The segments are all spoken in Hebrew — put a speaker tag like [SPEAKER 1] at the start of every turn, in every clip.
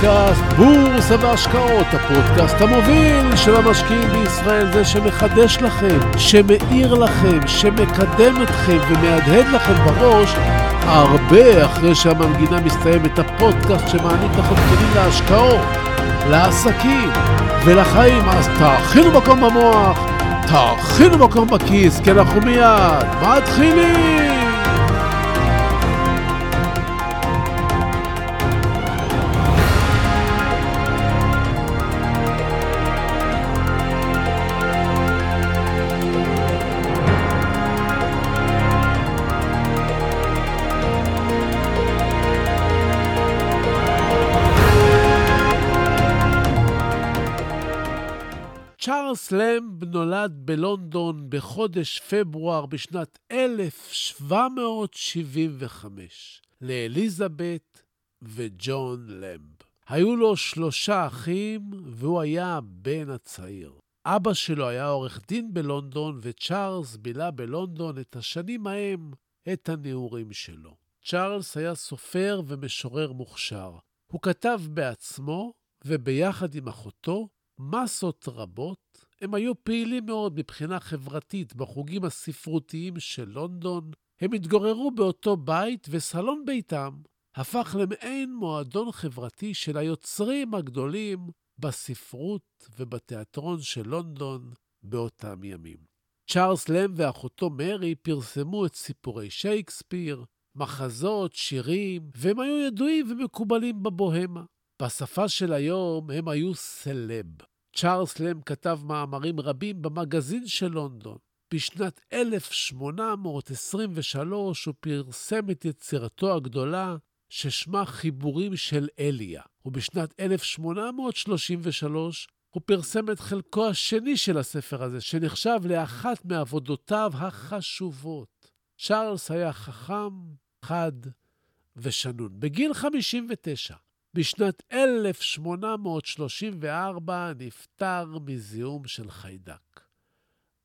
[SPEAKER 1] פודקאסט בורסה והשקעות, הפודקאסט המוביל של המשקיעים בישראל, זה שמחדש לכם, שמאיר לכם, שמקדם אתכם ומהדהד לכם בראש הרבה אחרי שהמנגינה מסתיימת, הפודקאסט שמעניק לכם כלים להשקעות, לעסקים ולחיים. אז תאכינו מקום במוח, תאכינו מקום בכיס, כי אנחנו מיד מתחילים! למב נולד בלונדון בחודש פברואר בשנת 1775 לאליזבת וג'ון למב. היו לו שלושה אחים והוא היה הבן הצעיר. אבא שלו היה עורך דין בלונדון וצ'ארלס בילה בלונדון את השנים ההם את הנעורים שלו. צ'ארלס היה סופר ומשורר מוכשר. הוא כתב בעצמו וביחד עם אחותו מסות רבות, הם היו פעילים מאוד מבחינה חברתית בחוגים הספרותיים של לונדון. הם התגוררו באותו בית, וסלון ביתם הפך למעין מועדון חברתי של היוצרים הגדולים בספרות ובתיאטרון של לונדון באותם ימים. צ'ארלס לם ואחותו מרי פרסמו את סיפורי שייקספיר, מחזות, שירים, והם היו ידועים ומקובלים בבוהמה. בשפה של היום הם היו סלב. צ'ארלס לם כתב מאמרים רבים במגזין של לונדון. בשנת 1823 הוא פרסם את יצירתו הגדולה, ששמה חיבורים של אליה, ובשנת 1833 הוא פרסם את חלקו השני של הספר הזה, שנחשב לאחת מעבודותיו החשובות. צ'ארלס היה חכם, חד ושנון. בגיל 59 בשנת 1834 נפטר מזיהום של חיידק.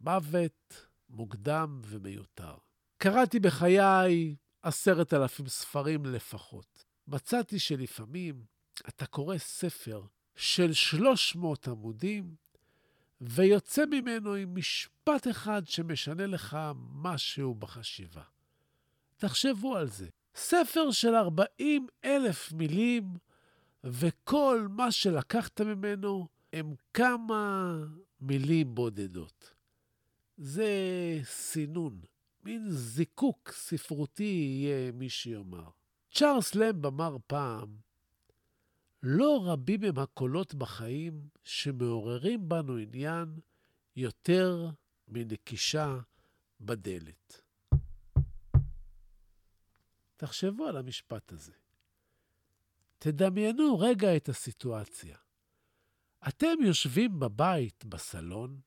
[SPEAKER 1] מוות מוקדם ומיותר. קראתי בחיי עשרת אלפים ספרים לפחות. מצאתי שלפעמים אתה קורא ספר של 300 עמודים, ויוצא ממנו עם משפט אחד שמשנה לך משהו בחשיבה. תחשבו על זה. ספר של 40 אלף מילים וכל מה שלקחת ממנו הם כמה מילים בודדות. זה סינון, מין זיקוק ספרותי יהיה מי שיאמר. צ'ארלס למב אמר פעם, לא רבים הם הקולות בחיים שמעוררים בנו עניין יותר מנקישה בדלת. תחשבו על המשפט הזה. תדמיינו רגע את הסיטואציה. אתם יושבים בבית, בסלון,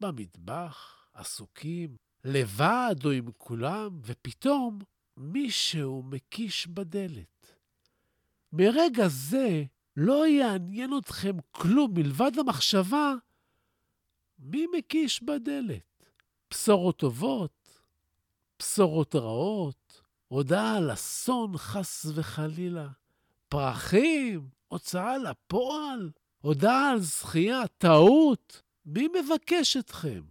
[SPEAKER 1] במטבח, עסוקים, לבד או עם כולם, ופתאום מישהו מקיש בדלת. מרגע זה לא יעניין אתכם כלום מלבד המחשבה מי מקיש בדלת. בשורות טובות, בשורות רעות, הודעה על אסון חס וחלילה. פרחים, הוצאה לפועל, הודעה על זכייה, טעות. מי מבקש אתכם?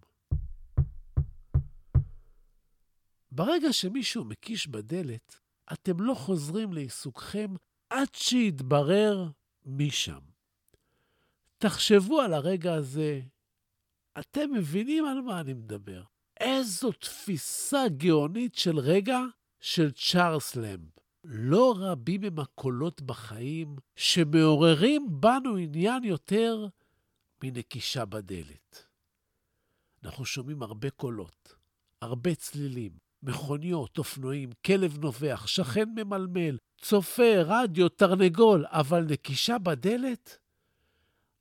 [SPEAKER 1] ברגע שמישהו מקיש בדלת, אתם לא חוזרים לעיסוקכם עד שיתברר מי שם. תחשבו על הרגע הזה, אתם מבינים על מה אני מדבר. איזו תפיסה גאונית של רגע של צ'ארלס למב. לא רבים הם הקולות בחיים שמעוררים בנו עניין יותר מנקישה בדלת. אנחנו שומעים הרבה קולות, הרבה צלילים, מכוניות, אופנועים, כלב נובח, שכן ממלמל, צופה, רדיו, תרנגול, אבל נקישה בדלת?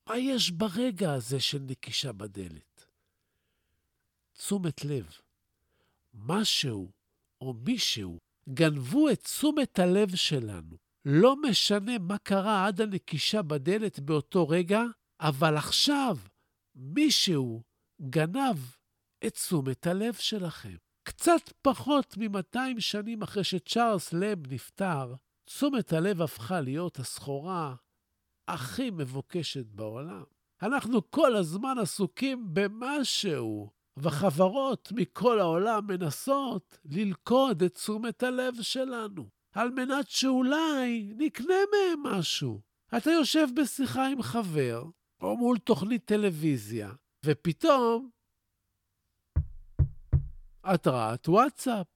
[SPEAKER 1] מה יש ברגע הזה של נקישה בדלת? תשומת לב. משהו או מישהו גנבו את תשומת הלב שלנו. לא משנה מה קרה עד הנקישה בדלת באותו רגע, אבל עכשיו מישהו גנב את תשומת הלב שלכם. קצת פחות מ-200 שנים אחרי שצ'ארלס לב נפטר, תשומת הלב הפכה להיות הסחורה הכי מבוקשת בעולם. אנחנו כל הזמן עסוקים במשהו, וחברות מכל העולם מנסות ללכוד את תשומת הלב שלנו, על מנת שאולי נקנה מהם משהו. אתה יושב בשיחה עם חבר, או מול תוכנית טלוויזיה, ופתאום התראת וואטסאפ,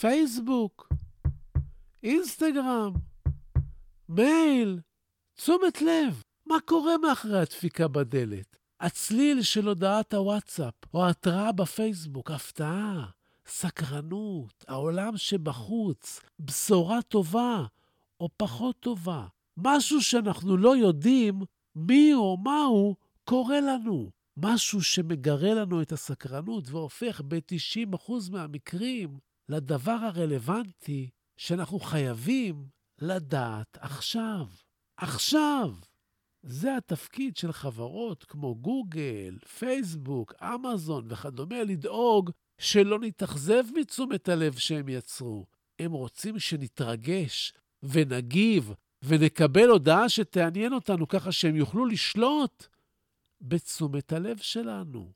[SPEAKER 1] פייסבוק, אינסטגרם, מייל, תשומת לב. מה קורה מאחורי הדפיקה בדלת? הצליל של הודעת הוואטסאפ, או ההתראה בפייסבוק, הפתעה, סקרנות, העולם שבחוץ, בשורה טובה או פחות טובה. משהו שאנחנו לא יודעים מי או מהו קורה לנו. משהו שמגרה לנו את הסקרנות והופך ב-90% מהמקרים לדבר הרלוונטי שאנחנו חייבים לדעת עכשיו. עכשיו. זה התפקיד של חברות כמו גוגל, פייסבוק, אמזון וכדומה, לדאוג שלא נתאכזב מתשומת הלב שהם יצרו. הם רוצים שנתרגש ונגיב ונקבל הודעה שתעניין אותנו ככה שהם יוכלו לשלוט בתשומת הלב שלנו.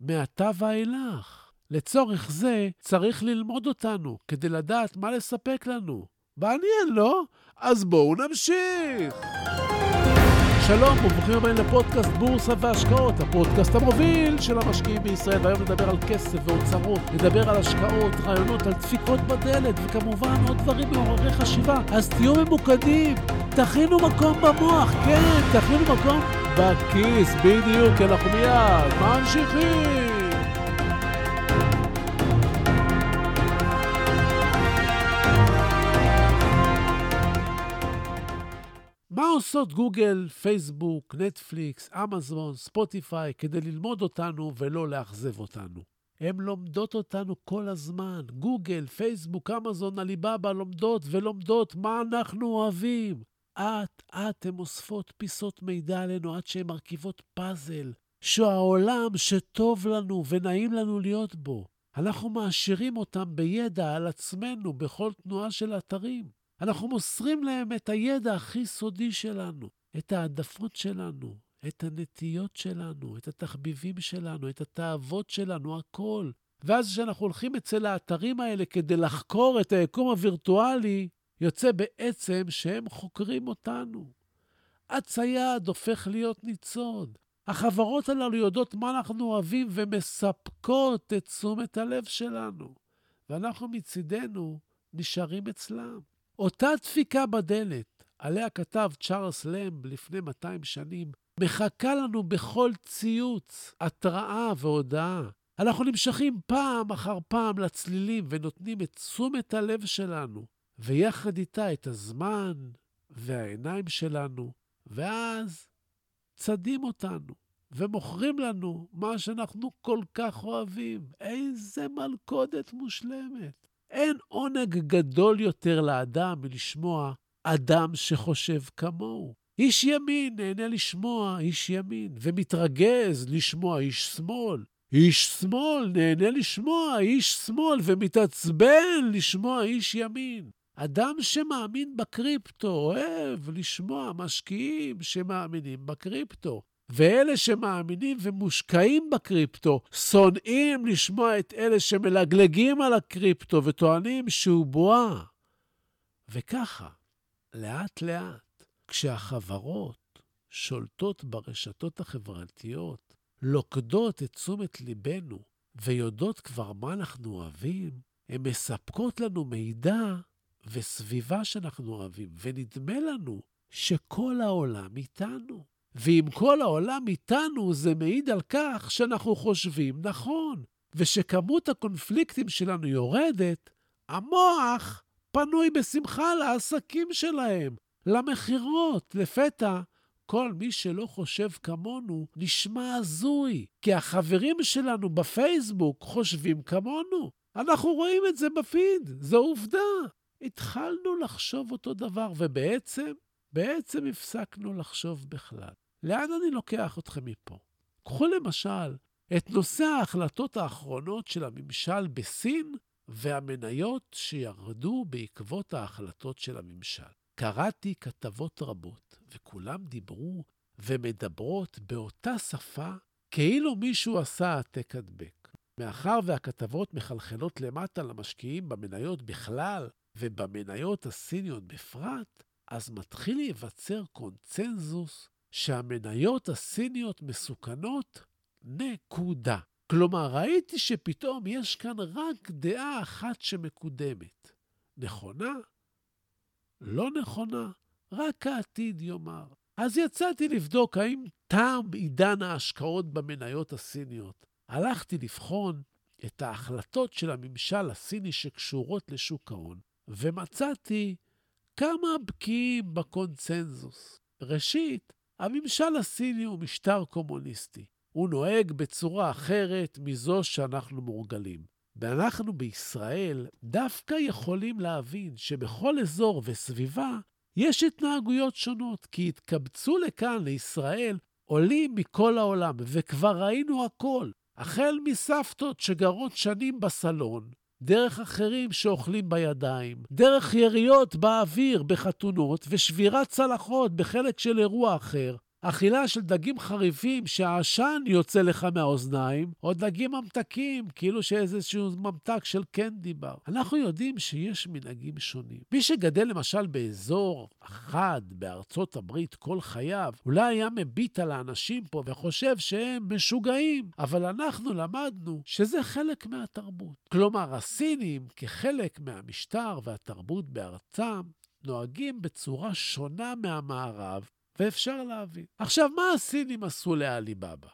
[SPEAKER 1] מעתה ואילך. לצורך זה צריך ללמוד אותנו כדי לדעת מה לספק לנו. מעניין, לא? אז בואו נמשיך. שלום וברוכים הבאים לפודקאסט בורסה והשקעות, הפודקאסט המוביל של המשקיעים בישראל. והיום נדבר על כסף ואוצרות, נדבר על השקעות, רעיונות, על דפיקות בדלת, וכמובן עוד דברים מעוררי חשיבה. אז תהיו ממוקדים, תכינו מקום במוח, כן, תכינו מקום בכיס, בדיוק, אנחנו מיד ממשיכים. מה עושות גוגל, פייסבוק, נטפליקס, אמזון, ספוטיפיי כדי ללמוד אותנו ולא לאכזב אותנו? הן לומדות אותנו כל הזמן. גוגל, פייסבוק, אמזון, עליבאבא לומדות ולומדות מה אנחנו אוהבים. אט-אט הן אוספות פיסות מידע עלינו עד שהן מרכיבות פאזל, שהעולם שטוב לנו ונעים לנו להיות בו. אנחנו מעשירים אותם בידע על עצמנו בכל תנועה של אתרים. אנחנו מוסרים להם את הידע הכי סודי שלנו, את העדפות שלנו, את הנטיות שלנו, את התחביבים שלנו, את התאוות שלנו, הכל. ואז כשאנחנו הולכים אצל האתרים האלה כדי לחקור את היקום הווירטואלי, יוצא בעצם שהם חוקרים אותנו. הצייד הופך להיות ניצוד. החברות הללו יודעות מה אנחנו אוהבים ומספקות את תשומת הלב שלנו, ואנחנו מצידנו נשארים אצלם. אותה דפיקה בדלת, עליה כתב צ'ארלס למב לפני 200 שנים, מחכה לנו בכל ציוץ, התראה והודעה. אנחנו נמשכים פעם אחר פעם לצלילים ונותנים את תשומת הלב שלנו, ויחד איתה את הזמן והעיניים שלנו, ואז צדים אותנו ומוכרים לנו מה שאנחנו כל כך אוהבים. איזה מלכודת מושלמת. אין עונג גדול יותר לאדם מלשמוע אדם שחושב כמוהו. איש ימין נהנה לשמוע איש ימין, ומתרגז לשמוע איש שמאל. איש שמאל נהנה לשמוע איש שמאל, ומתעצבן לשמוע איש ימין. אדם שמאמין בקריפטו אוהב לשמוע משקיעים שמאמינים בקריפטו. ואלה שמאמינים ומושקעים בקריפטו שונאים לשמוע את אלה שמלגלגים על הקריפטו וטוענים שהוא בועה. וככה, לאט-לאט, כשהחברות שולטות ברשתות החברתיות, לוקדות את תשומת ליבנו ויודעות כבר מה אנחנו אוהבים, הן מספקות לנו מידע וסביבה שאנחנו אוהבים, ונדמה לנו שכל העולם איתנו. ואם כל העולם איתנו, זה מעיד על כך שאנחנו חושבים נכון. ושכמות הקונפליקטים שלנו יורדת, המוח פנוי בשמחה לעסקים שלהם, למכירות. לפתע, כל מי שלא חושב כמונו נשמע הזוי, כי החברים שלנו בפייסבוק חושבים כמונו. אנחנו רואים את זה בפיד, זו עובדה. התחלנו לחשוב אותו דבר, ובעצם, בעצם הפסקנו לחשוב בכלל. לאן אני לוקח אתכם מפה? קחו למשל את נושא ההחלטות האחרונות של הממשל בסין והמניות שירדו בעקבות ההחלטות של הממשל. קראתי כתבות רבות, וכולם דיברו ומדברות באותה שפה כאילו מישהו עשה העתק הדבק. מאחר והכתבות מחלחלות למטה למשקיעים במניות בכלל ובמניות הסיניות בפרט, אז מתחיל להיווצר קונצנזוס שהמניות הסיניות מסוכנות, נקודה. כלומר, ראיתי שפתאום יש כאן רק דעה אחת שמקודמת. נכונה? לא נכונה, רק העתיד יאמר. אז יצאתי לבדוק האם תם עידן ההשקעות במניות הסיניות. הלכתי לבחון את ההחלטות של הממשל הסיני שקשורות לשוק ההון, ומצאתי כמה בקיאים בקונצנזוס. ראשית, הממשל הסיני הוא משטר קומוניסטי. הוא נוהג בצורה אחרת מזו שאנחנו מורגלים. ואנחנו בישראל דווקא יכולים להבין שבכל אזור וסביבה יש התנהגויות שונות, כי התקבצו לכאן, לישראל, עולים מכל העולם, וכבר ראינו הכל, החל מסבתות שגרות שנים בסלון, דרך אחרים שאוכלים בידיים, דרך יריות באוויר בחתונות ושבירת צלחות בחלק של אירוע אחר, אכילה של דגים חריפים שהעשן יוצא לך מהאוזניים, או דגים ממתקים, כאילו שאיזשהו ממתק של קנדי בר. אנחנו יודעים שיש מנהגים שונים. מי שגדל למשל באזור אחד בארצות הברית כל חייו, אולי היה מביט על האנשים פה וחושב שהם משוגעים, אבל אנחנו למדנו שזה חלק מהתרבות. כלומר, הסינים, כחלק מהמשטר והתרבות בארצם, נוהגים בצורה שונה מהמערב, ואפשר להבין. עכשיו, מה הסינים עשו לעליבאבא?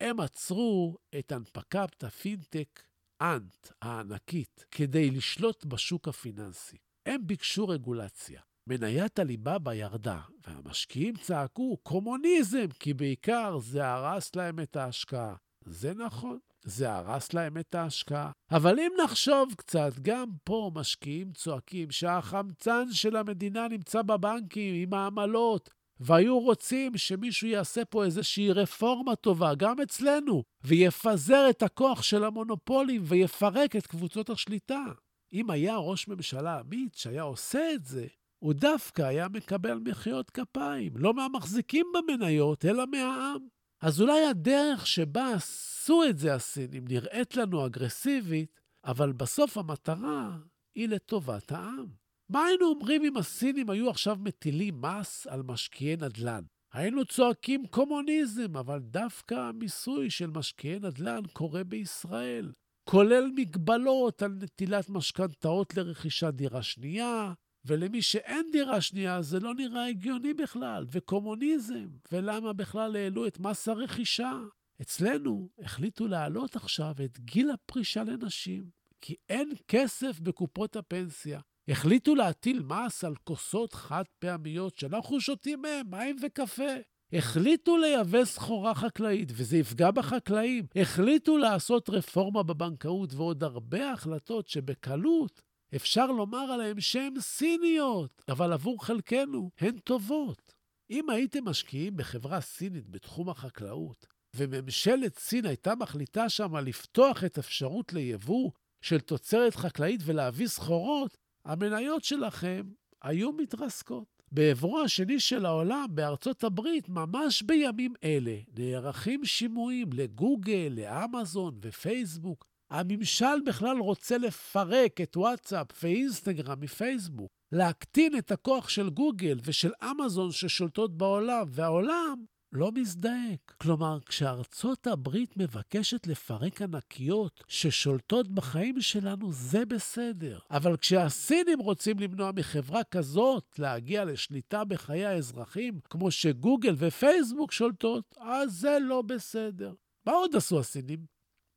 [SPEAKER 1] הם עצרו את הנפקת הפינטק אנט הענקית כדי לשלוט בשוק הפיננסי. הם ביקשו רגולציה. מניית עליבאבא ירדה, והמשקיעים צעקו קומוניזם, כי בעיקר זה הרס להם את ההשקעה. זה נכון, זה הרס להם את ההשקעה. אבל אם נחשוב קצת, גם פה משקיעים צועקים שהחמצן של המדינה נמצא בבנקים עם העמלות, והיו רוצים שמישהו יעשה פה איזושהי רפורמה טובה, גם אצלנו, ויפזר את הכוח של המונופולים ויפרק את קבוצות השליטה. אם היה ראש ממשלה אמיץ שהיה עושה את זה, הוא דווקא היה מקבל מחיאות כפיים, לא מהמחזיקים במניות, אלא מהעם. אז אולי הדרך שבה עשו את זה הסינים נראית לנו אגרסיבית, אבל בסוף המטרה היא לטובת העם. מה היינו אומרים אם הסינים היו עכשיו מטילים מס על משקיעי נדל"ן? היינו צועקים קומוניזם, אבל דווקא המיסוי של משקיעי נדל"ן קורה בישראל, כולל מגבלות על נטילת משכנתאות לרכישת דירה שנייה, ולמי שאין דירה שנייה זה לא נראה הגיוני בכלל, וקומוניזם, ולמה בכלל העלו את מס הרכישה? אצלנו החליטו להעלות עכשיו את גיל הפרישה לנשים, כי אין כסף בקופות הפנסיה. החליטו להטיל מס על כוסות חד פעמיות שאנחנו שותים מהן מים וקפה. החליטו לייבא סחורה חקלאית, וזה יפגע בחקלאים. החליטו לעשות רפורמה בבנקאות ועוד הרבה החלטות שבקלות אפשר לומר עליהן שהן סיניות, אבל עבור חלקנו הן טובות. אם הייתם משקיעים בחברה סינית בתחום החקלאות, וממשלת סין הייתה מחליטה שמה לפתוח את אפשרות ליבוא של תוצרת חקלאית ולהביא סחורות, המניות שלכם היו מתרסקות. בעברו השני של העולם, בארצות הברית, ממש בימים אלה, נערכים שימועים לגוגל, לאמזון ופייסבוק. הממשל בכלל רוצה לפרק את וואטסאפ ואינסטגרם מפייסבוק, להקטין את הכוח של גוגל ושל אמזון ששולטות בעולם, והעולם לא מזדעק. כלומר, כשארצות הברית מבקשת לפרק ענקיות ששולטות בחיים שלנו, זה בסדר. אבל כשהסינים רוצים למנוע מחברה כזאת להגיע לשליטה בחיי האזרחים, כמו שגוגל ופייסבוק שולטות, אז זה לא בסדר. מה עוד עשו הסינים?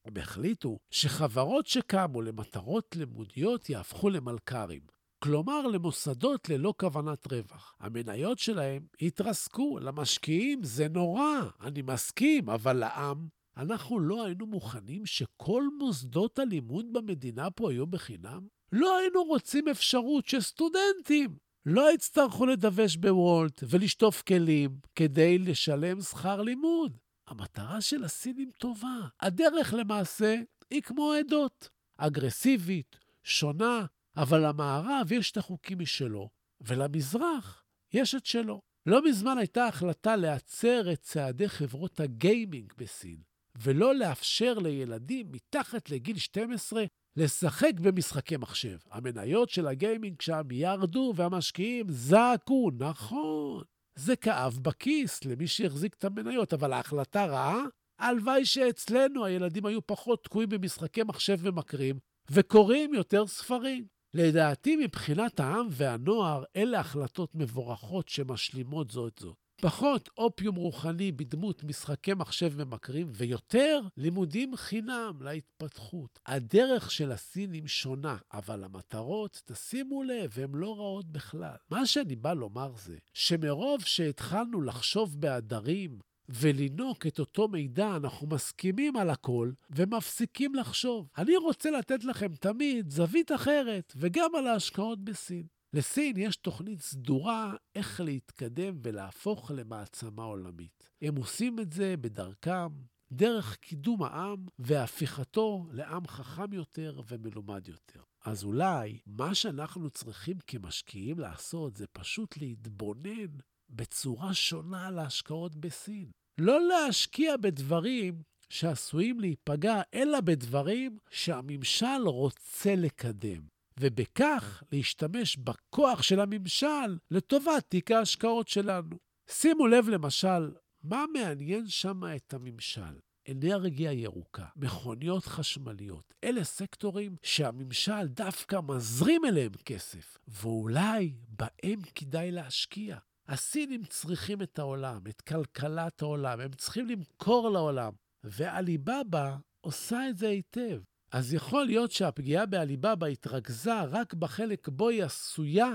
[SPEAKER 1] הם החליטו שחברות שקמו למטרות לימודיות יהפכו למלכ"רים. כלומר למוסדות ללא כוונת רווח. המניות שלהם התרסקו, למשקיעים זה נורא, אני מסכים, אבל לעם, אנחנו לא היינו מוכנים שכל מוסדות הלימוד במדינה פה היו בחינם? לא היינו רוצים אפשרות שסטודנטים לא יצטרכו לדווש בוולט ולשטוף כלים כדי לשלם שכר לימוד. המטרה של הסינים טובה. הדרך למעשה היא כמו עדות, אגרסיבית, שונה, אבל למערב יש את החוקים משלו, ולמזרח יש את שלו. לא מזמן הייתה החלטה להצר את צעדי חברות הגיימינג בסין, ולא לאפשר לילדים מתחת לגיל 12 לשחק במשחקי מחשב. המניות של הגיימינג שם ירדו והמשקיעים זעקו, נכון. זה כאב בכיס למי שהחזיק את המניות, אבל ההחלטה רעה? הלוואי שאצלנו הילדים היו פחות תקועים במשחקי מחשב ומקרים, וקוראים יותר ספרים. לדעתי, מבחינת העם והנוער, אלה החלטות מבורכות שמשלימות זו את זו. פחות אופיום רוחני בדמות משחקי מחשב ממכרים, ויותר לימודים חינם להתפתחות. הדרך של הסינים שונה, אבל המטרות, תשימו לב, הן לא רעות בכלל. מה שאני בא לומר זה, שמרוב שהתחלנו לחשוב בעדרים, ולינוק את אותו מידע, אנחנו מסכימים על הכל ומפסיקים לחשוב. אני רוצה לתת לכם תמיד זווית אחרת, וגם על ההשקעות בסין. לסין יש תוכנית סדורה איך להתקדם ולהפוך למעצמה עולמית. הם עושים את זה בדרכם, דרך קידום העם והפיכתו לעם חכם יותר ומלומד יותר. אז אולי מה שאנחנו צריכים כמשקיעים לעשות זה פשוט להתבונן בצורה שונה על ההשקעות בסין. לא להשקיע בדברים שעשויים להיפגע, אלא בדברים שהממשל רוצה לקדם. ובכך להשתמש בכוח של הממשל לטובת תיק ההשקעות שלנו. שימו לב למשל, מה מעניין שם את הממשל? אנרגיה ירוקה, מכוניות חשמליות. אלה סקטורים שהממשל דווקא מזרים אליהם כסף, ואולי בהם כדאי להשקיע. הסינים צריכים את העולם, את כלכלת העולם, הם צריכים למכור לעולם, ועליבאבא עושה את זה היטב. אז יכול להיות שהפגיעה בעליבאבא התרכזה רק בחלק בו היא עשויה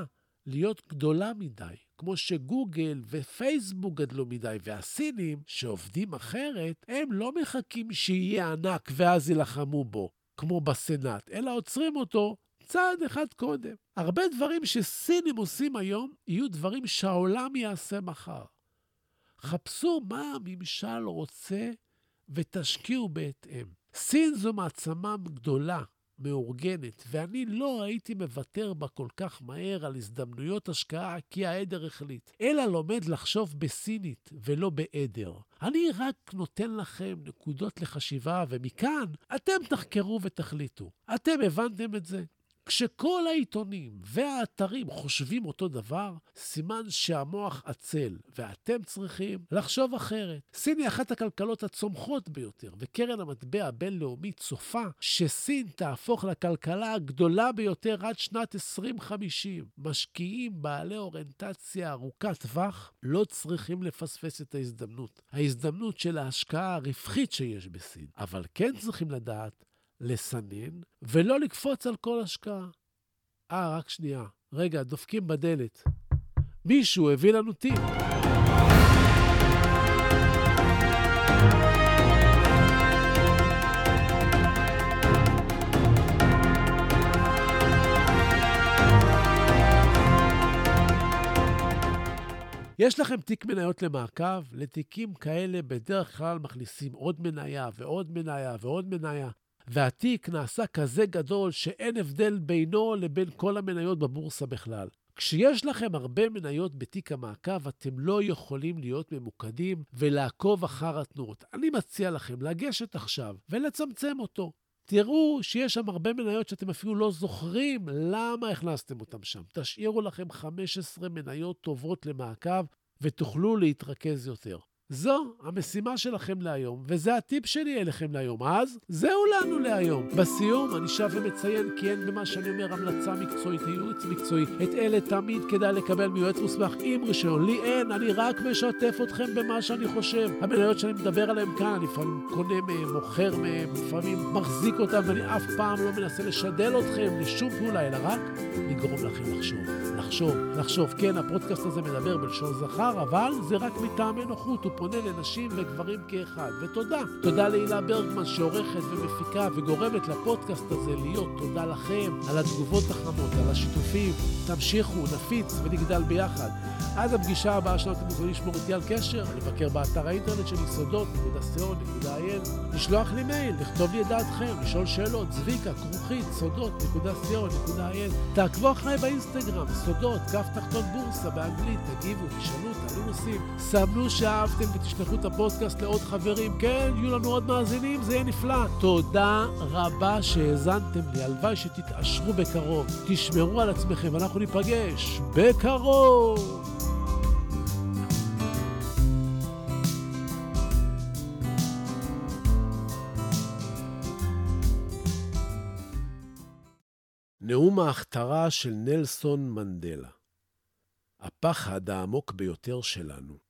[SPEAKER 1] להיות גדולה מדי, כמו שגוגל ופייסבוק גדלו מדי, והסינים, שעובדים אחרת, הם לא מחכים שיהיה ענק ואז יילחמו בו, כמו בסנאט, אלא עוצרים אותו צעד אחד קודם. הרבה דברים שסינים עושים היום, יהיו דברים שהעולם יעשה מחר. חפשו מה הממשל רוצה ותשקיעו בהתאם. סין זו מעצמה גדולה, מאורגנת, ואני לא הייתי מוותר בה כל כך מהר על הזדמנויות השקעה כי העדר החליט, אלא לומד לחשוב בסינית ולא בעדר. אני רק נותן לכם נקודות לחשיבה, ומכאן אתם תחקרו ותחליטו. אתם הבנתם את זה? כשכל העיתונים והאתרים חושבים אותו דבר, סימן שהמוח עצל, ואתם צריכים לחשוב אחרת. סין היא אחת הכלכלות הצומחות ביותר, וקרן המטבע הבינלאומית צופה שסין תהפוך לכלכלה הגדולה ביותר עד שנת 2050. משקיעים בעלי אוריינטציה ארוכת טווח לא צריכים לפספס את ההזדמנות. ההזדמנות של ההשקעה הרווחית שיש בסין. אבל כן צריכים לדעת לסנן, ולא לקפוץ על כל השקעה. אה, רק שנייה. רגע, דופקים בדלת. מישהו הביא לנו טיפ. יש לכם תיק מניות למעקב? לתיקים כאלה בדרך כלל מכניסים עוד מניה ועוד מניה ועוד מניה. והתיק נעשה כזה גדול שאין הבדל בינו לבין כל המניות בבורסה בכלל. כשיש לכם הרבה מניות בתיק המעקב, אתם לא יכולים להיות ממוקדים ולעקוב אחר התנועות. אני מציע לכם לגשת עכשיו ולצמצם אותו. תראו שיש שם הרבה מניות שאתם אפילו לא זוכרים למה הכנסתם אותם שם. תשאירו לכם 15 מניות טובות למעקב ותוכלו להתרכז יותר. זו המשימה שלכם להיום, וזה הטיפ שלי אליכם להיום. אז זהו לנו להיום. בסיום, אני שב ומציין כי אין במה שאני אומר המלצה מקצועית, ייעוץ מקצועי. את אלה תמיד כדאי לקבל מיועץ מוסמך עם רישיון. לי אין, אני רק משתף אתכם במה שאני חושב. המניות שאני מדבר עליהן כאן, אני לפעמים קונה מהם, מוכר מהם, לפעמים מחזיק אותם, ואני אף פעם לא מנסה לשדל אתכם לשום פעולה, אלא רק לגרום לכם לחשוב. לחשוב, לחשוב. כן, הפודקאסט הזה מדבר בלשון זכר, אבל זה רק מטעמי נוחות. הוא שפונה לנשים וגברים כאחד. ותודה. תודה להילה ברגמן שעורכת ומפיקה וגורמת לפודקאסט הזה להיות. תודה לכם על התגובות החמות, על השיתופים. תמשיכו, נפיץ ונגדל ביחד. עד הפגישה הבאה שלנו אתם יכולים לשמור איתי על קשר, לבקר באתר האינטרנט שלי סודות.co.il, לשלוח לי מייל, לכתוב לי את דעתכם, לשאול שאלות, צביקה, כרוכית, סודות.co.il. תעקבו אחריי באינסטגרם, סודות, כף תחתון בורסה באנגלית, תגיבו, תשאלו, תעלו נושאים. סמנו שאהבתם ותשלחו את הפודקאסט לעוד חברים. כן, יהיו לנו עוד מאזינים, זה יהיה נפלא. תודה רבה שהאזנתם לי, הלוואי שתתעשרו בקרוב. תשמרו על עצמכם, אנחנו ניפגש בקרוב. נאום ההכתרה של נלסון מנדלה. הפחד העמוק ביותר שלנו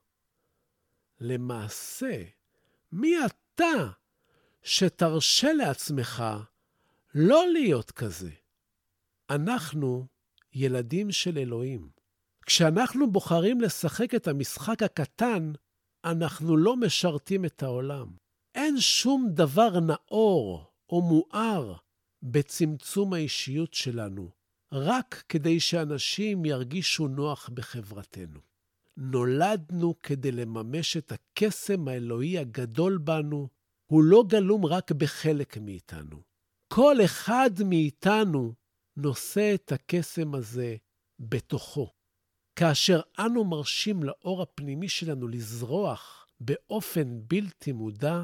[SPEAKER 1] למעשה, מי אתה שתרשה לעצמך לא להיות כזה? אנחנו ילדים של אלוהים. כשאנחנו בוחרים לשחק את המשחק הקטן, אנחנו לא משרתים את העולם. אין שום דבר נאור או מואר בצמצום האישיות שלנו, רק כדי שאנשים ירגישו נוח בחברתנו. נולדנו כדי לממש את הקסם האלוהי הגדול בנו, הוא לא גלום רק בחלק מאיתנו. כל אחד מאיתנו נושא את הקסם הזה בתוכו. כאשר אנו מרשים לאור הפנימי שלנו לזרוח באופן בלתי מודע,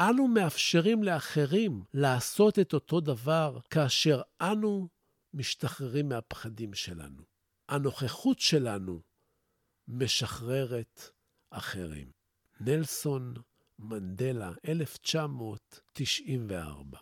[SPEAKER 1] אנו מאפשרים לאחרים לעשות את אותו דבר כאשר אנו משתחררים מהפחדים שלנו. הנוכחות שלנו משחררת אחרים. נלסון מנדלה, 1994